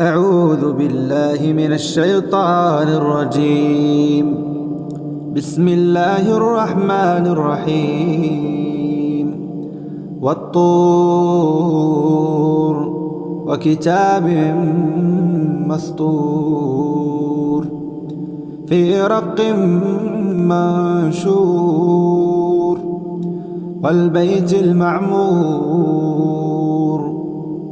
أعوذ بالله من الشيطان الرجيم. بسم الله الرحمن الرحيم. والطور وكتاب مسطور. في رق منشور. والبيت المعمور.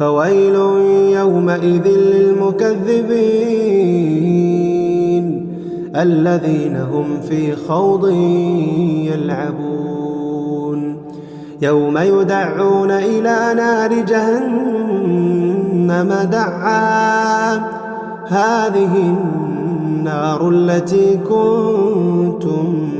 فويل يومئذ للمكذبين الذين هم في خوض يلعبون يوم يدعون إلى نار جهنم دعا. هذه النار التي كنتم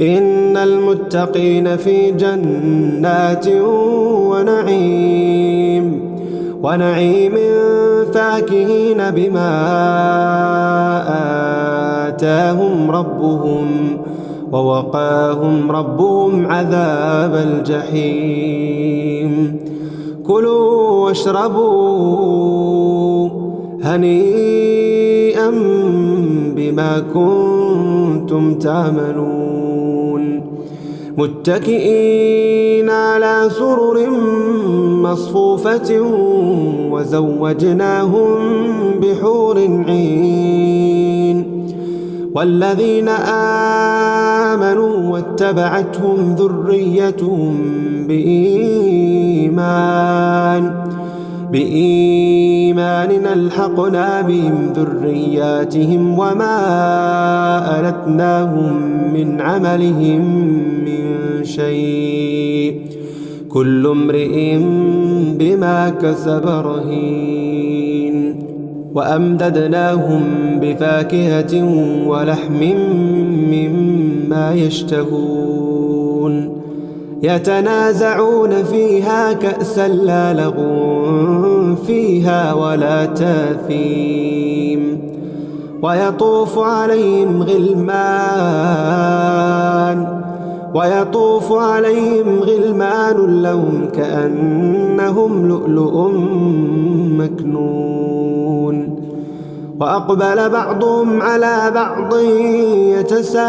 إن المتقين في جنات ونعيم ونعيم فاكهين بما آتاهم ربهم ووقاهم ربهم عذاب الجحيم. كلوا واشربوا هنيئا بما كنتم تعملون. متكئين على سرر مصفوفة وزوجناهم بحور عين والذين آمنوا واتبعتهم ذريتهم بإيمان بإيمان ألحقنا بهم ذرياتهم وما ألتناهم من عملهم من شيء. كل امرئ بما كسب رهين. وأمددناهم بفاكهة ولحم مما يشتهون. يتنازعون فيها كأسا لا لغو فيها ولا تاثيم ويطوف عليهم غلمان ويطوف عليهم غلمان لهم كأنهم لؤلؤ مكنون وأقبل بعضهم على بعض يتساءلون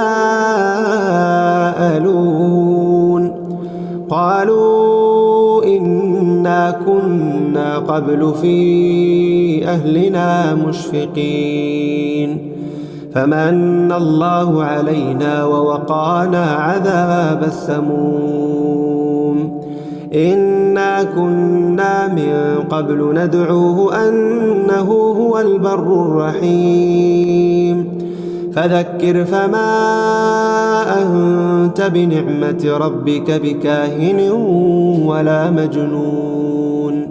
قالوا إنا كنا قبل في أهلنا مشفقين فمن الله علينا ووقانا عذاب السموم إنا كنا من قبل ندعوه أنه هو البر الرحيم فذكر فما أنت بنعمة ربك بكاهن ولا مجنون.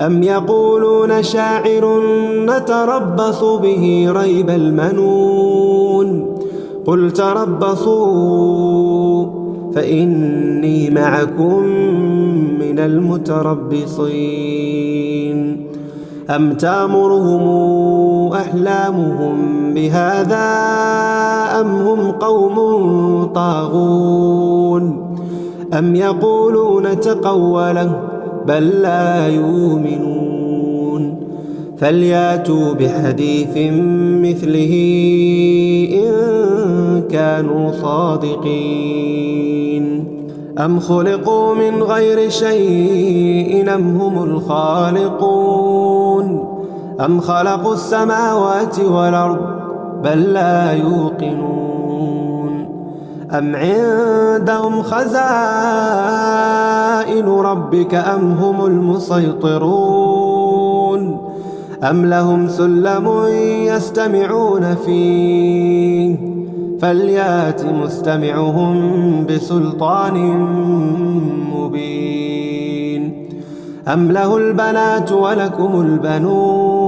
أم يقولون شاعر نتربص به ريب المنون. قل تربصوا فإني معكم من المتربصين. أم تأمرهم أحلامهم بهذا أم هم قوم طاغون أم يقولون تقوله بل لا يؤمنون فلياتوا بحديث مثله إن كانوا صادقين أم خلقوا من غير شيء أم هم الخالقون أم خلقوا السماوات والأرض بل لا يوقنون أم عندهم خزائن ربك أم هم المسيطرون أم لهم سلم يستمعون فيه فليات مستمعهم بسلطان مبين أم له البنات ولكم البنون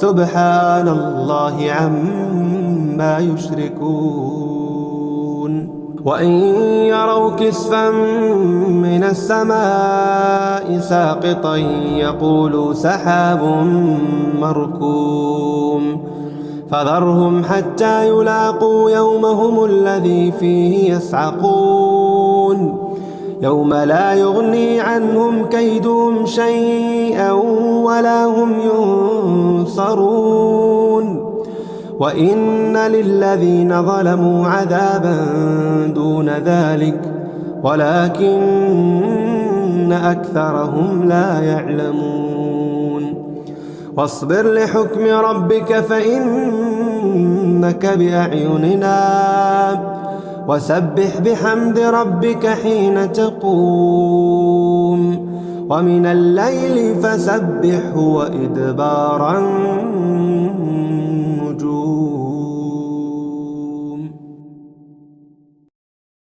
سبحان الله عما يشركون. وإن يروا كسفا من السماء ساقطا يقولوا سحاب مركوم. فذرهم حتى يلاقوا يومهم الذي فيه يسعقون. يوم لا يغني عنهم كيدهم شيئا ولا هم ينصرون. وإن للذين ظلموا عذابا دون ذلك ولكن أكثرهم لا يعلمون. واصبر لحكم ربك فإنك بأعيننا. وسبح بحمد ربك حين تقوم. ومن الليل فسبحه وإدبار